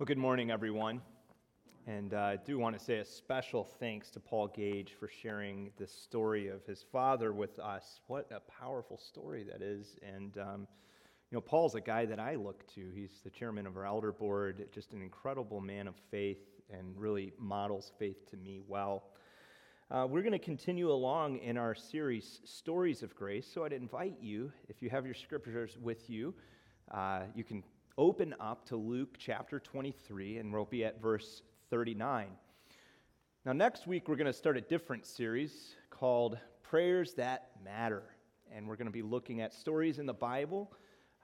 Well, good morning, everyone. And uh, I do want to say a special thanks to Paul Gage for sharing the story of his father with us. What a powerful story that is. And, um, you know, Paul's a guy that I look to. He's the chairman of our elder board, just an incredible man of faith and really models faith to me well. Uh, we're going to continue along in our series, Stories of Grace. So I'd invite you, if you have your scriptures with you, uh, you can open up to Luke chapter 23, and we'll be at verse 39. Now, next week, we're going to start a different series called Prayers That Matter. And we're going to be looking at stories in the Bible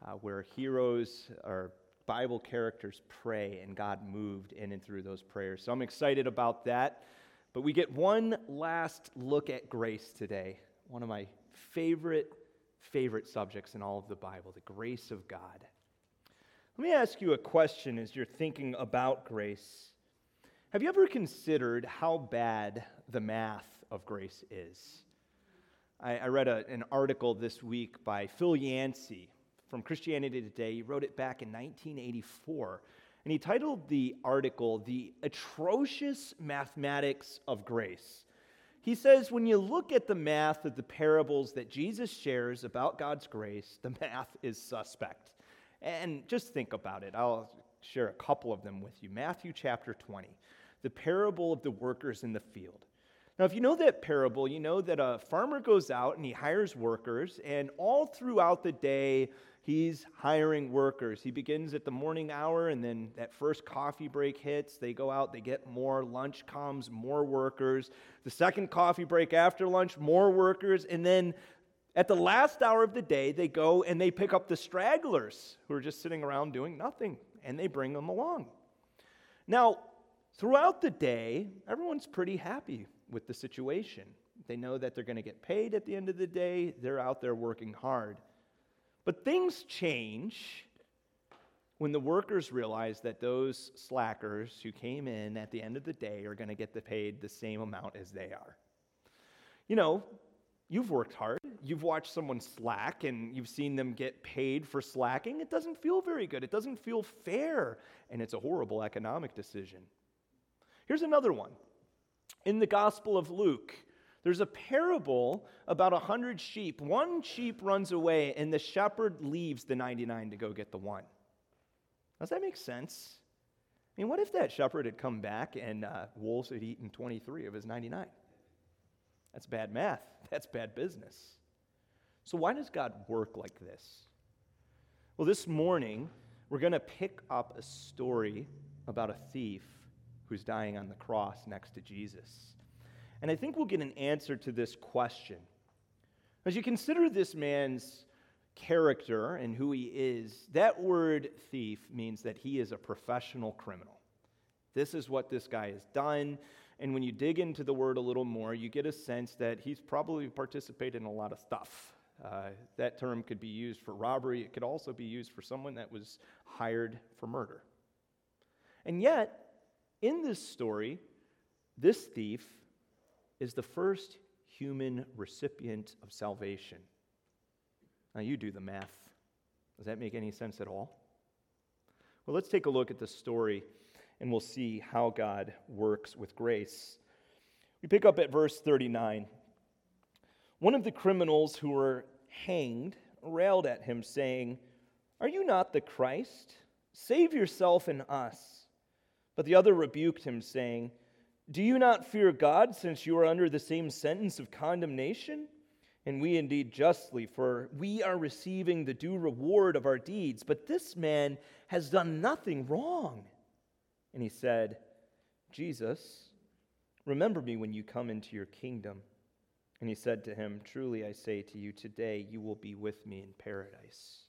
uh, where heroes or Bible characters pray and God moved in and through those prayers. So I'm excited about that. But we get one last look at grace today, one of my favorite, favorite subjects in all of the Bible the grace of God. Let me ask you a question as you're thinking about grace. Have you ever considered how bad the math of grace is? I, I read a, an article this week by Phil Yancey from Christianity Today. He wrote it back in 1984. And he titled the article, The Atrocious Mathematics of Grace. He says, when you look at the math of the parables that Jesus shares about God's grace, the math is suspect. And just think about it. I'll share a couple of them with you. Matthew chapter 20, the parable of the workers in the field. Now, if you know that parable, you know that a farmer goes out and he hires workers, and all throughout the day, he's hiring workers. He begins at the morning hour, and then that first coffee break hits. They go out, they get more. Lunch comes, more workers. The second coffee break after lunch, more workers. And then at the last hour of the day, they go and they pick up the stragglers who are just sitting around doing nothing, and they bring them along. Now, throughout the day, everyone's pretty happy with the situation. They know that they're going to get paid at the end of the day, they're out there working hard. But things change when the workers realize that those slackers who came in at the end of the day are going to get paid the same amount as they are. You know, You've worked hard. You've watched someone slack and you've seen them get paid for slacking. It doesn't feel very good. It doesn't feel fair. And it's a horrible economic decision. Here's another one. In the Gospel of Luke, there's a parable about a hundred sheep. One sheep runs away, and the shepherd leaves the 99 to go get the one. Does that make sense? I mean, what if that shepherd had come back and uh, wolves had eaten 23 of his 99? That's bad math. That's bad business. So, why does God work like this? Well, this morning, we're going to pick up a story about a thief who's dying on the cross next to Jesus. And I think we'll get an answer to this question. As you consider this man's character and who he is, that word thief means that he is a professional criminal. This is what this guy has done. And when you dig into the word a little more, you get a sense that he's probably participated in a lot of stuff. Uh, that term could be used for robbery, it could also be used for someone that was hired for murder. And yet, in this story, this thief is the first human recipient of salvation. Now, you do the math. Does that make any sense at all? Well, let's take a look at the story and we'll see how God works with grace. We pick up at verse 39. One of the criminals who were hanged railed at him, saying, Are you not the Christ? Save yourself and us. But the other rebuked him, saying, Do you not fear God, since you are under the same sentence of condemnation? And we indeed justly, for we are receiving the due reward of our deeds. But this man has done nothing wrong. And he said, Jesus, remember me when you come into your kingdom. And he said to him, Truly I say to you, today you will be with me in paradise.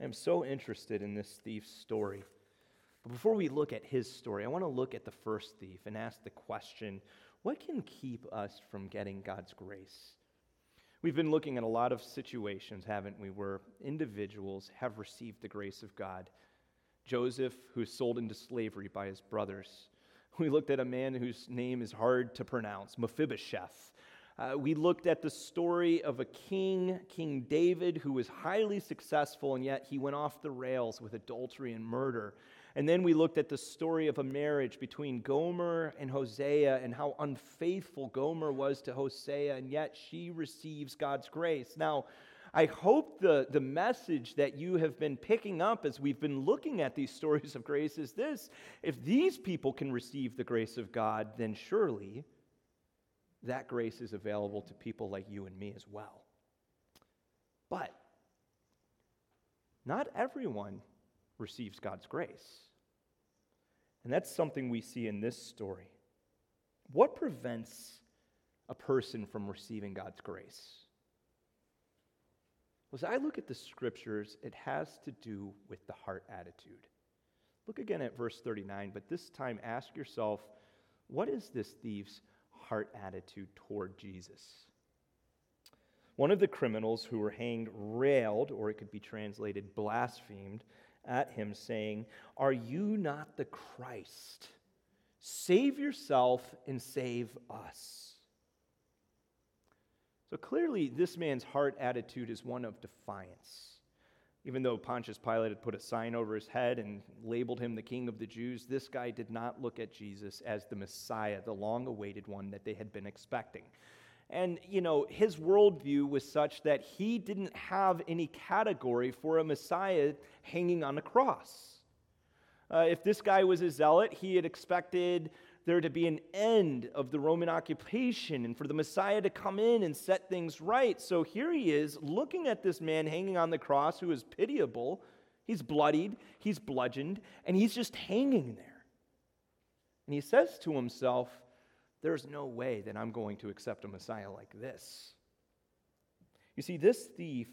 I am so interested in this thief's story. But before we look at his story, I want to look at the first thief and ask the question what can keep us from getting God's grace? We've been looking at a lot of situations, haven't we, where individuals have received the grace of God Joseph, who's sold into slavery by his brothers. We looked at a man whose name is hard to pronounce, Mephibosheth. Uh, we looked at the story of a king, King David, who was highly successful, and yet he went off the rails with adultery and murder. And then we looked at the story of a marriage between Gomer and Hosea and how unfaithful Gomer was to Hosea, and yet she receives God's grace. Now, I hope the, the message that you have been picking up as we've been looking at these stories of grace is this if these people can receive the grace of God, then surely that grace is available to people like you and me as well. But not everyone receives God's grace. And that's something we see in this story. What prevents a person from receiving God's grace? As I look at the scriptures, it has to do with the heart attitude. Look again at verse 39, but this time ask yourself, what is this thief's heart attitude toward Jesus. One of the criminals who were hanged railed, or it could be translated blasphemed, at him, saying, Are you not the Christ? Save yourself and save us. So clearly, this man's heart attitude is one of defiance. Even though Pontius Pilate had put a sign over his head and labeled him the king of the Jews, this guy did not look at Jesus as the Messiah, the long awaited one that they had been expecting. And, you know, his worldview was such that he didn't have any category for a Messiah hanging on a cross. Uh, if this guy was a zealot, he had expected there to be an end of the Roman occupation and for the Messiah to come in and set things right. So here he is looking at this man hanging on the cross who is pitiable. He's bloodied, he's bludgeoned, and he's just hanging there. And he says to himself, There's no way that I'm going to accept a Messiah like this. You see, this thief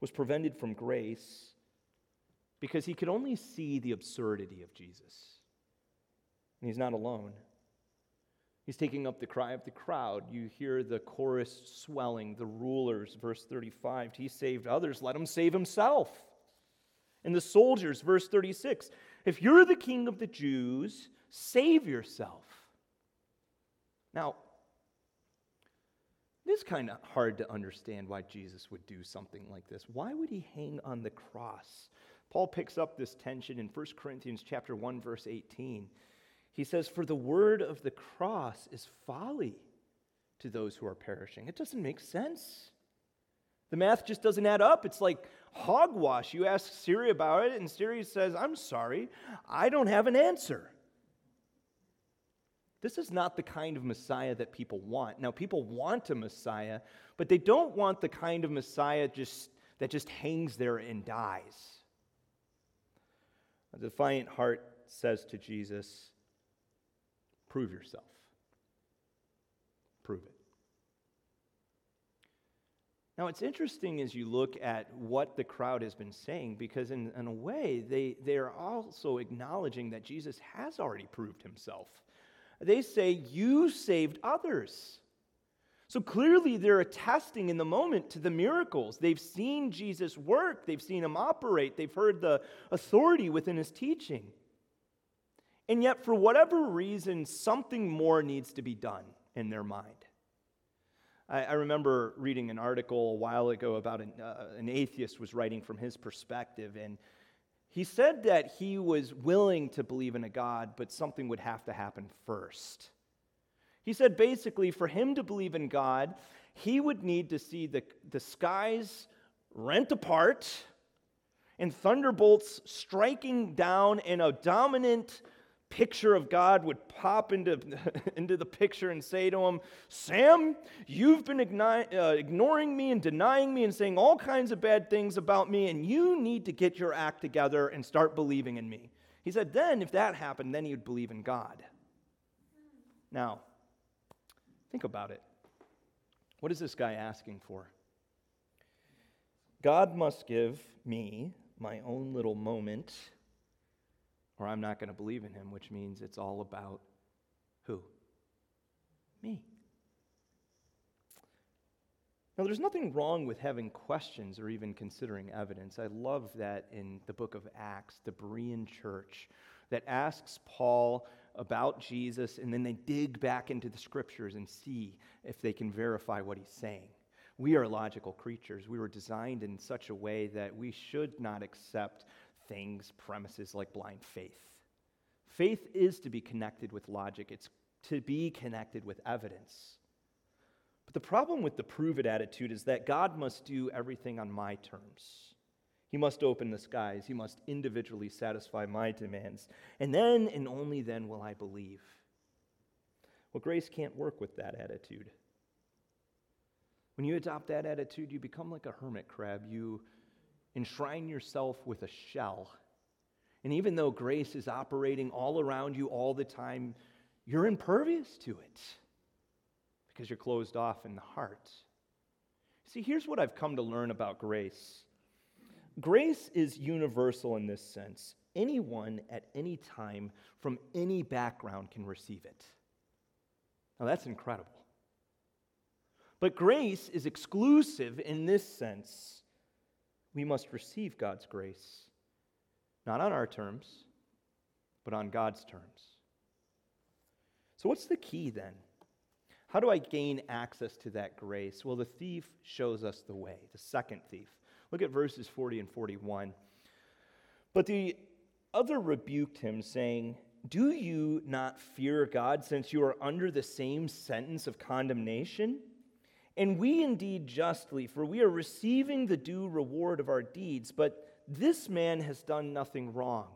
was prevented from grace because he could only see the absurdity of Jesus. And he's not alone. He's taking up the cry of the crowd. You hear the chorus swelling, the rulers, verse 35. He saved others, let him save himself. And the soldiers, verse 36. If you're the king of the Jews, save yourself. Now, it is kind of hard to understand why Jesus would do something like this. Why would he hang on the cross? Paul picks up this tension in 1 Corinthians chapter 1 verse 18. He says, For the word of the cross is folly to those who are perishing. It doesn't make sense. The math just doesn't add up. It's like hogwash. You ask Siri about it, and Siri says, I'm sorry, I don't have an answer. This is not the kind of Messiah that people want. Now, people want a Messiah, but they don't want the kind of Messiah just, that just hangs there and dies. A defiant heart says to Jesus, Prove yourself. Prove it. Now, it's interesting as you look at what the crowd has been saying, because in, in a way, they, they are also acknowledging that Jesus has already proved himself. They say, You saved others. So clearly, they're attesting in the moment to the miracles. They've seen Jesus work, they've seen him operate, they've heard the authority within his teaching. And yet, for whatever reason, something more needs to be done in their mind. I, I remember reading an article a while ago about an, uh, an atheist was writing from his perspective, and he said that he was willing to believe in a God, but something would have to happen first. He said basically, for him to believe in God, he would need to see the, the skies rent apart and thunderbolts striking down in a dominant picture of God would pop into, into the picture and say to him, Sam, you've been igni- uh, ignoring me and denying me and saying all kinds of bad things about me, and you need to get your act together and start believing in me. He said, then, if that happened, then he would believe in God. Now, think about it. What is this guy asking for? God must give me my own little moment or I'm not going to believe in him, which means it's all about who? Me. Now, there's nothing wrong with having questions or even considering evidence. I love that in the book of Acts, the Berean church that asks Paul about Jesus, and then they dig back into the scriptures and see if they can verify what he's saying. We are logical creatures. We were designed in such a way that we should not accept things, premises like blind faith. Faith is to be connected with logic, it's to be connected with evidence. But the problem with the prove it attitude is that God must do everything on my terms. He must open the skies. He must individually satisfy my demands. And then and only then will I believe. Well, grace can't work with that attitude. When you adopt that attitude, you become like a hermit crab. You enshrine yourself with a shell. And even though grace is operating all around you all the time, you're impervious to it because you're closed off in the heart. See, here's what I've come to learn about grace grace is universal in this sense. Anyone at any time from any background can receive it. Now, that's incredible. But grace is exclusive in this sense. We must receive God's grace, not on our terms, but on God's terms. So, what's the key then? How do I gain access to that grace? Well, the thief shows us the way, the second thief. Look at verses 40 and 41. But the other rebuked him, saying, Do you not fear God, since you are under the same sentence of condemnation? And we indeed justly, for we are receiving the due reward of our deeds, but this man has done nothing wrong.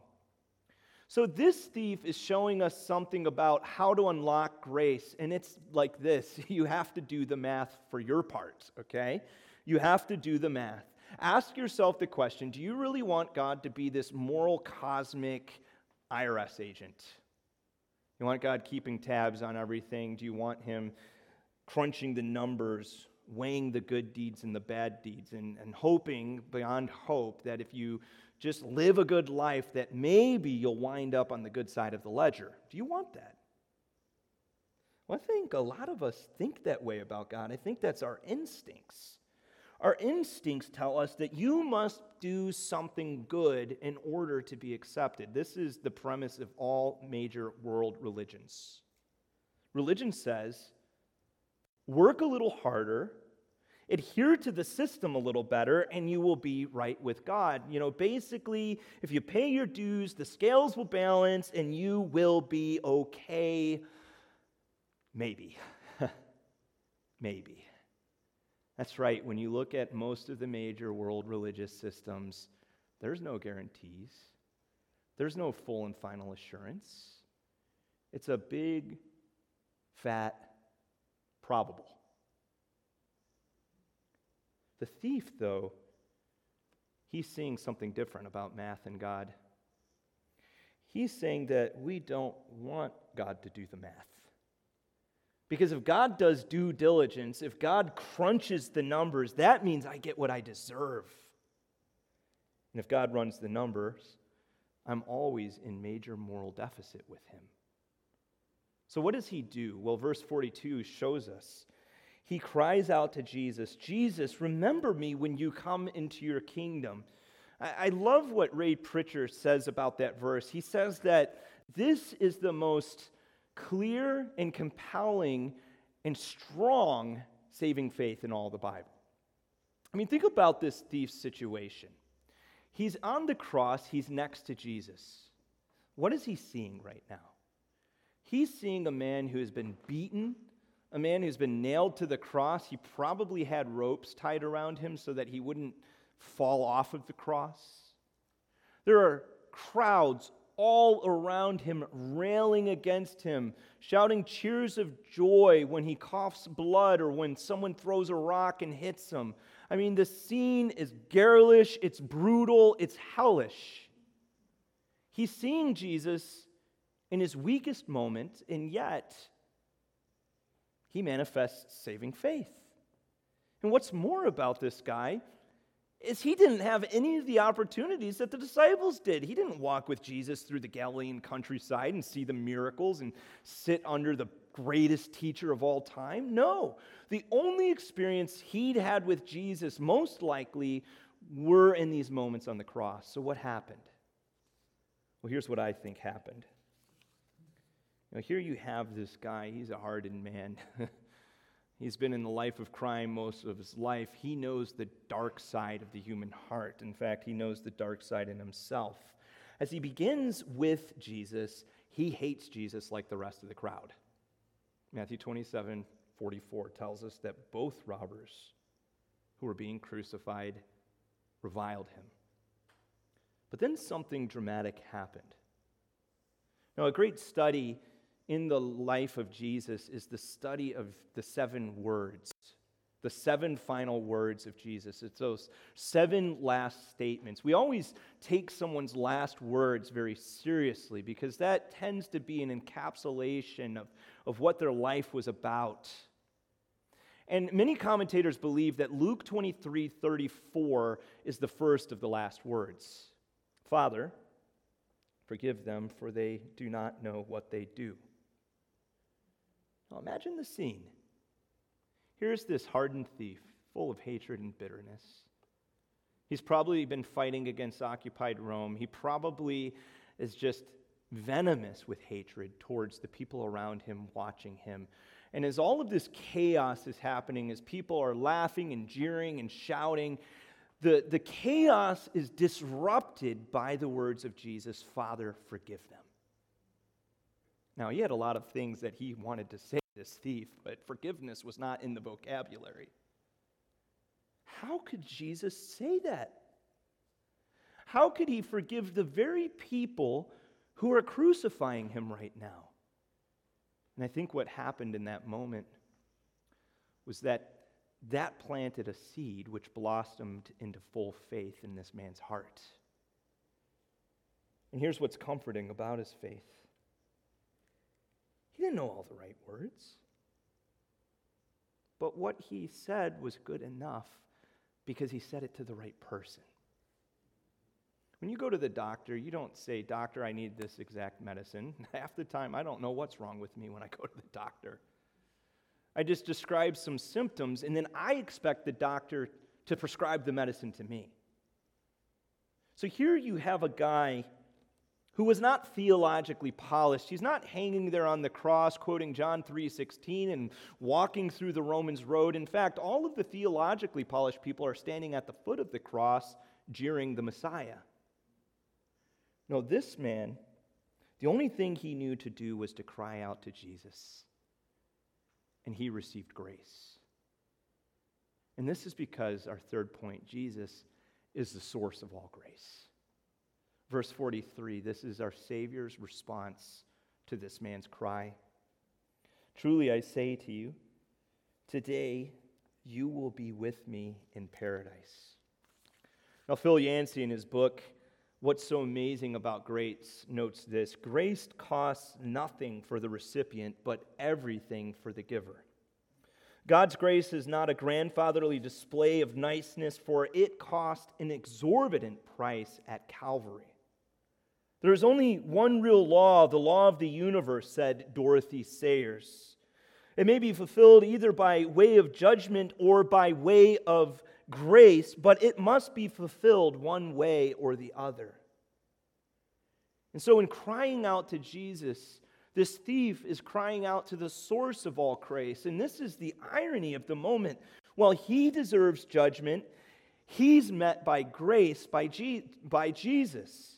So, this thief is showing us something about how to unlock grace, and it's like this you have to do the math for your part, okay? You have to do the math. Ask yourself the question do you really want God to be this moral cosmic IRS agent? You want God keeping tabs on everything? Do you want Him crunching the numbers, weighing the good deeds and the bad deeds, and, and hoping beyond hope that if you just live a good life, that maybe you'll wind up on the good side of the ledger. Do you want that? Well, I think a lot of us think that way about God. I think that's our instincts. Our instincts tell us that you must do something good in order to be accepted. This is the premise of all major world religions. Religion says, work a little harder, adhere to the system a little better and you will be right with God. You know, basically, if you pay your dues, the scales will balance and you will be okay. Maybe. Maybe. That's right. When you look at most of the major world religious systems, there's no guarantees, there's no full and final assurance. It's a big, fat, probable. The thief, though, he's seeing something different about math and God. He's saying that we don't want God to do the math. Because if God does due diligence, if God crunches the numbers, that means I get what I deserve. And if God runs the numbers, I'm always in major moral deficit with him. So, what does he do? Well, verse 42 shows us he cries out to Jesus, Jesus, remember me when you come into your kingdom. I, love what Ray Pritchard says about that verse. He says that this is the most clear and compelling and strong saving faith in all the Bible. I mean, think about this thief's situation. He's on the cross, he's next to Jesus. What is he seeing right now? He's seeing a man who has been beaten a man who's been nailed to the cross. He probably had ropes tied around him so that he wouldn't fall off of the cross. There are crowds all around him, railing against him, shouting cheers of joy when he coughs blood or when someone throws a rock and hits him. I mean, the scene is garish, it's brutal, it's hellish. He's seeing Jesus in his weakest moment, and yet he manifests saving faith. And what's more about this guy is he didn't have any of the opportunities that the disciples did. He didn't walk with Jesus through the Galilean countryside and see the miracles and sit under the greatest teacher of all time. No. The only experience he'd had with Jesus, most likely, were in these moments on the cross. So, what happened? Well, here's what I think happened You know, here you have this guy, he's a hardened man. He's been in the life of crime most of his life. He knows the dark side of the human heart. In fact, he knows the dark side in himself. As he begins with Jesus, he hates Jesus like the rest of the crowd. Matthew 27 44 tells us that both robbers who were being crucified reviled him. But then something dramatic happened. Now, a great study in the life of Jesus is the study of the seven words, the seven final words of Jesus. It's those seven last statements. We always take someone's last words very seriously because that tends to be an encapsulation of, of what their life was about. And many commentators believe that Luke 23 34 is the first of the last words Father, forgive them, for they do not know what they do. Now imagine the scene. Here's this hardened thief, full of hatred and bitterness. He's probably been fighting against occupied Rome. He probably is just venomous with hatred towards the people around him watching him. And as all of this chaos is happening, as people are laughing and jeering and shouting, the, the chaos is disrupted by the words of Jesus Father, forgive them. Now, he had a lot of things that he wanted to say to this thief, but forgiveness was not in the vocabulary. How could Jesus say that? How could he forgive the very people who are crucifying him right now? And I think what happened in that moment was that that planted a seed which blossomed into full faith in this man's heart. And here's what's comforting about his faith he didn't know all the right words. But what he said was good enough because he said it to the right person. When you go to the doctor, you don't say, Doctor, I need this exact medicine. Half the time, I don't know what's wrong with me when I go to the doctor. I just describe some symptoms, and then I expect the doctor to prescribe the medicine to me. So here you have a guy who was not theologically polished. He's not hanging there on the cross quoting John 3:16 and walking through the Romans road. In fact, all of the theologically polished people are standing at the foot of the cross jeering the Messiah. No, this man, the only thing he knew to do was to cry out to Jesus. And he received grace. And this is because our third point, Jesus is the source of all grace. Verse 43 this is our Savior's response to this man's cry. Truly I say to you, today you will be with me in paradise. Now, Phil Yancey, in his book, What's So Amazing About Grace, notes this Grace costs nothing for the recipient, but everything for the giver. God's grace is not a grandfatherly display of niceness, for it cost an exorbitant price at Calvary. There is only one real law, the law of the universe, said Dorothy Sayers. It may be fulfilled either by way of judgment or by way of grace, but it must be fulfilled one way or the other. And so, in crying out to Jesus, this thief is crying out to the source of all grace. And this is the irony of the moment. While he deserves judgment, he's met by grace by, Je- by Jesus.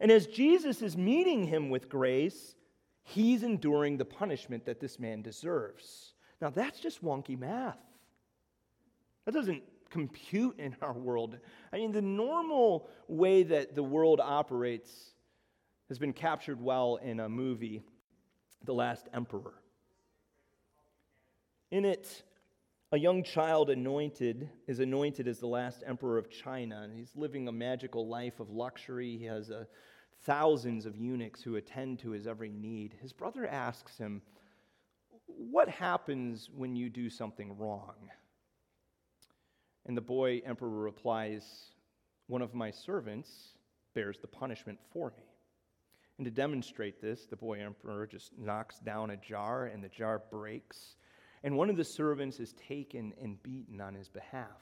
And as Jesus is meeting him with grace, he's enduring the punishment that this man deserves. Now, that's just wonky math. That doesn't compute in our world. I mean, the normal way that the world operates has been captured well in a movie, The Last Emperor. In it, a young child anointed is anointed as the last emperor of China, and he's living a magical life of luxury. He has a thousands of eunuchs who attend to his every need. His brother asks him, What happens when you do something wrong? And the boy emperor replies, One of my servants bears the punishment for me. And to demonstrate this, the boy emperor just knocks down a jar, and the jar breaks. And one of the servants is taken and beaten on his behalf.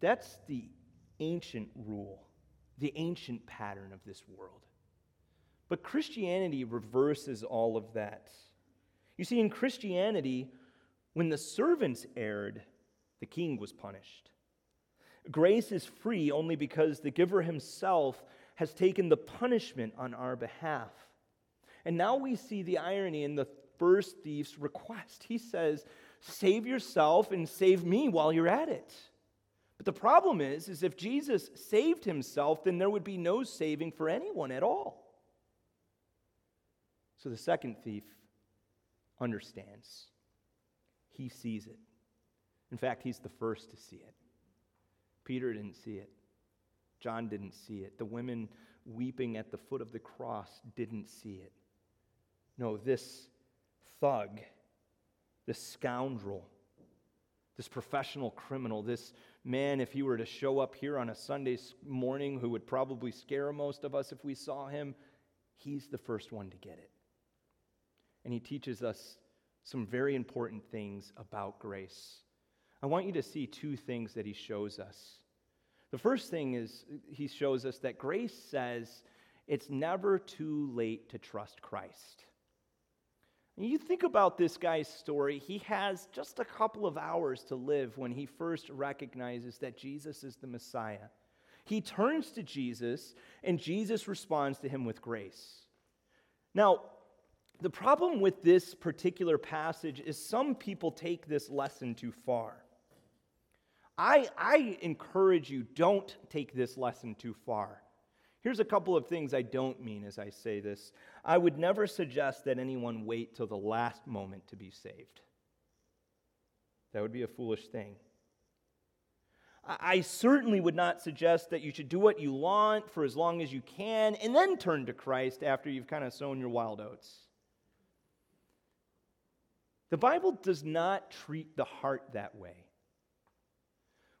That's the ancient rule the ancient pattern of this world. But Christianity reverses all of that. You see, in Christianity, when the servants erred, the king was punished. Grace is free only because the giver himself has taken the punishment on our behalf. And now we see the irony in the first thief's request. He says, Save yourself and save me while you're at it. But the problem is, is if Jesus saved himself, then there would be no saving for anyone at all. So the second thief understands. He sees it. In fact, he's the first to see it. Peter didn't see it. John didn't see it. The women weeping at the foot of the cross didn't see it. No, this thug, this scoundrel, this professional criminal, this man, if he were to show up here on a Sunday morning, who would probably scare most of us if we saw him, he's the first one to get it. And he teaches us some very important things about grace. I want you to see two things that he shows us. The first thing is he shows us that grace says it's never too late to trust Christ. You think about this guy's story, he has just a couple of hours to live when he first recognizes that Jesus is the Messiah. He turns to Jesus, and Jesus responds to him with grace. Now, the problem with this particular passage is some people take this lesson too far. I, I encourage you, don't take this lesson too far. Here's a couple of things I don't mean as I say this. I would never suggest that anyone wait till the last moment to be saved. That would be a foolish thing. I certainly would not suggest that you should do what you want for as long as you can and then turn to Christ after you've kind of sown your wild oats. The Bible does not treat the heart that way.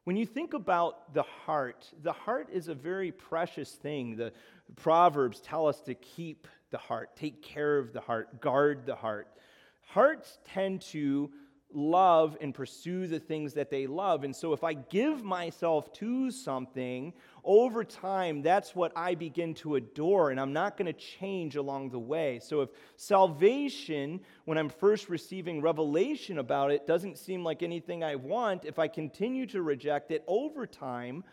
When you think about the heart, the heart is a very precious thing. The Proverbs tell us to keep the heart, take care of the heart, guard the heart. Hearts tend to love and pursue the things that they love. And so if I give myself to something over time, that's what I begin to adore, and I'm not going to change along the way. So if salvation, when I'm first receiving revelation about it, doesn't seem like anything I want, if I continue to reject it over time,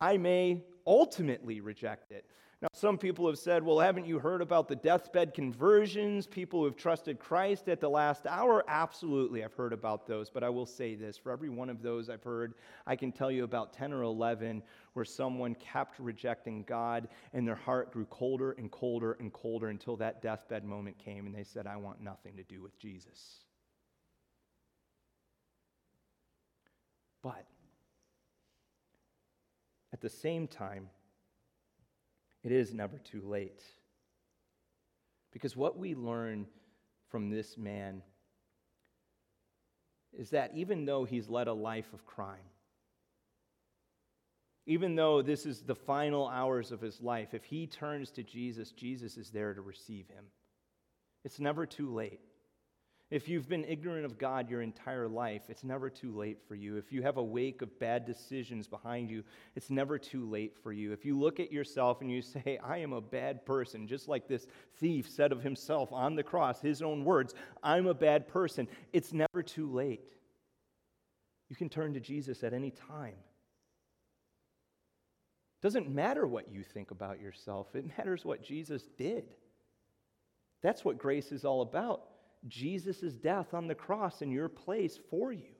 I may ultimately reject it. Now, some people have said, well, haven't you heard about the deathbed conversions, people who have trusted Christ at the last hour? Absolutely, I've heard about those. But I will say this for every one of those I've heard, I can tell you about 10 or 11 where someone kept rejecting God and their heart grew colder and colder and colder until that deathbed moment came and they said, I want nothing to do with Jesus. But at the same time, it is never too late. Because what we learn from this man is that even though he's led a life of crime, even though this is the final hours of his life, if he turns to Jesus, Jesus is there to receive him. It's never too late. If you've been ignorant of God your entire life, it's never too late for you. If you have a wake of bad decisions behind you, it's never too late for you. If you look at yourself and you say, I am a bad person, just like this thief said of himself on the cross, his own words, I'm a bad person, it's never too late. You can turn to Jesus at any time. It doesn't matter what you think about yourself, it matters what Jesus did. That's what grace is all about. Jesus' death on the cross in your place for you.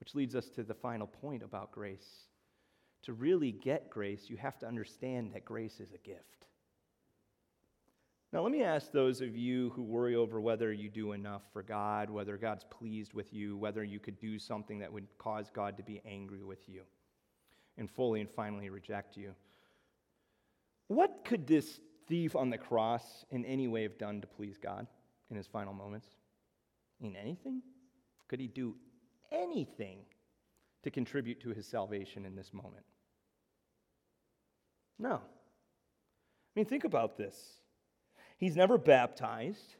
Which leads us to the final point about grace. To really get grace, you have to understand that grace is a gift. Now, let me ask those of you who worry over whether you do enough for God, whether God's pleased with you, whether you could do something that would cause God to be angry with you and fully and finally reject you. What could this thief on the cross in any way have done to please God? In his final moments? In anything? Could he do anything to contribute to his salvation in this moment? No. I mean, think about this. He's never baptized.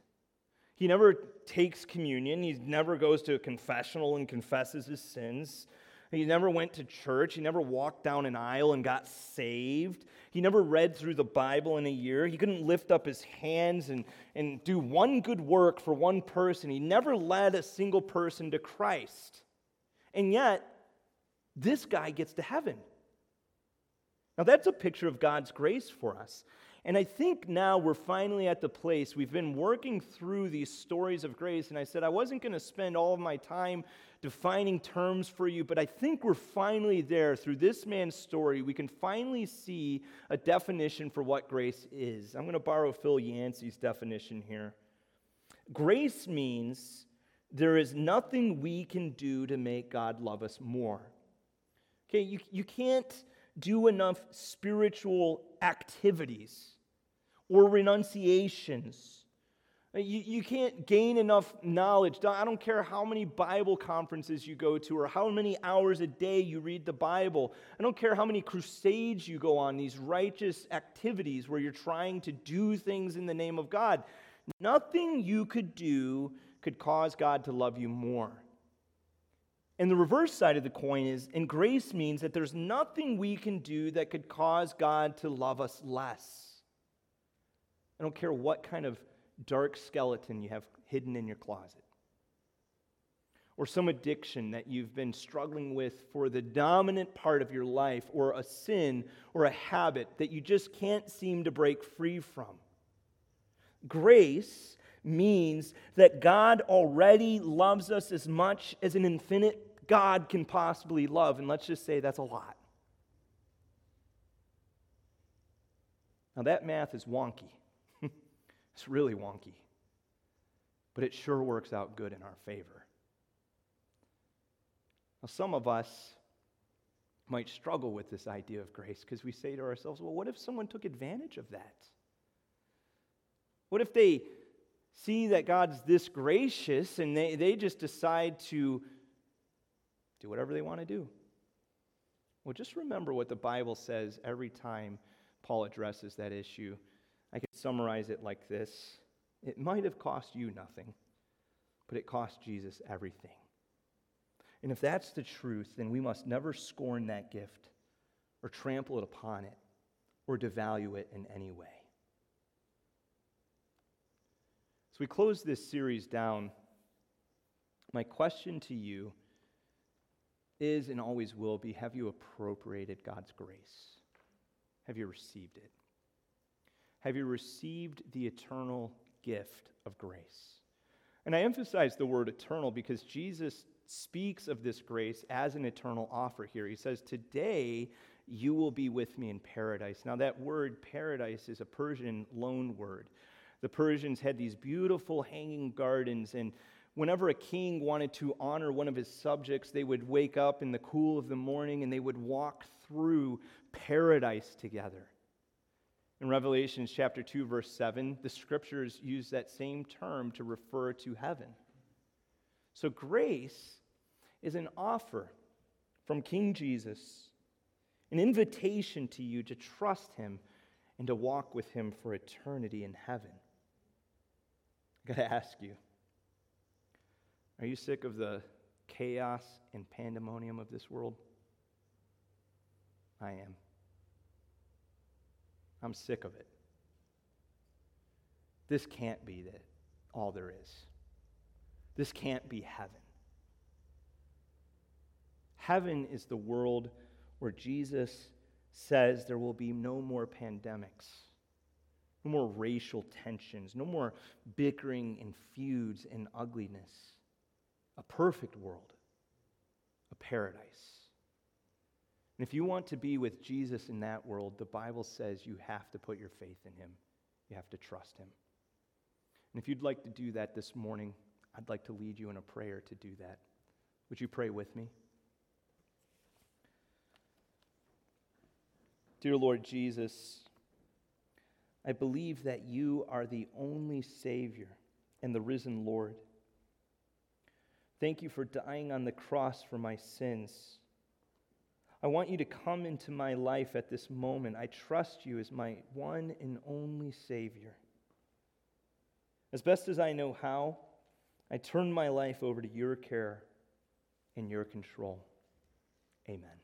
He never takes communion. He never goes to a confessional and confesses his sins. He never went to church. He never walked down an aisle and got saved. He never read through the Bible in a year. He couldn't lift up his hands and, and do one good work for one person. He never led a single person to Christ. And yet, this guy gets to heaven. Now, that's a picture of God's grace for us. And I think now we're finally at the place, we've been working through these stories of grace, and I said I wasn't going to spend all of my time defining terms for you, but I think we're finally there. Through this man's story, we can finally see a definition for what grace is. I'm going to borrow Phil Yancey's definition here. Grace means there is nothing we can do to make God love us more. Okay, you, you can't do enough spiritual activities or renunciations. You, you can't gain enough knowledge. I don't care how many Bible conferences you go to or how many hours a day you read the Bible. I don't care how many crusades you go on, these righteous activities where you're trying to do things in the name of God. Nothing you could do could cause God to love you more. And the reverse side of the coin is, and grace means that there's nothing we can do that could cause God to love us less. I don't care what kind of dark skeleton you have hidden in your closet, or some addiction that you've been struggling with for the dominant part of your life, or a sin or a habit that you just can't seem to break free from. Grace means that God already loves us as much as an infinite God can possibly love. And let's just say that's a lot. Now, that math is wonky. It's really wonky. But it sure works out good in our favor. Now, some of us might struggle with this idea of grace because we say to ourselves, well, what if someone took advantage of that? What if they see that God's this gracious and they, they just decide to do whatever they want to do. Well, just remember what the Bible says every time Paul addresses that issue. I could summarize it like this It might have cost you nothing, but it cost Jesus everything. And if that's the truth, then we must never scorn that gift or trample it upon it or devalue it in any way. So we close this series down, my question to you is and always will be have you appropriated God's grace? Have you received it? Have you received the eternal gift of grace? And I emphasize the word eternal because Jesus speaks of this grace as an eternal offer here. He says, Today you will be with me in paradise. Now, that word paradise is a Persian loan word. The Persians had these beautiful hanging gardens, and whenever a king wanted to honor one of his subjects, they would wake up in the cool of the morning and they would walk through paradise together. In Revelation chapter 2 verse 7, the scriptures use that same term to refer to heaven. So grace is an offer from King Jesus, an invitation to you to trust him and to walk with him for eternity in heaven. I got to ask you are you sick of the chaos and pandemonium of this world? I am. I'm sick of it. This can't be the, all there is. This can't be heaven. Heaven is the world where Jesus says there will be no more pandemics no more racial tensions, no more bickering and feuds and ugliness. A perfect world, a paradise. And if you want to be with Jesus in that world, the Bible says you have to put your faith in him, you have to trust him. And if you'd like to do that this morning, I'd like to lead you in a prayer to do that. Would you pray with me? Dear Lord Jesus, I believe that you are the only Savior and the risen Lord. Thank you for dying on the cross for my sins. I want you to come into my life at this moment. I trust you as my one and only Savior. As best as I know how, I turn my life over to your care and your control. Amen.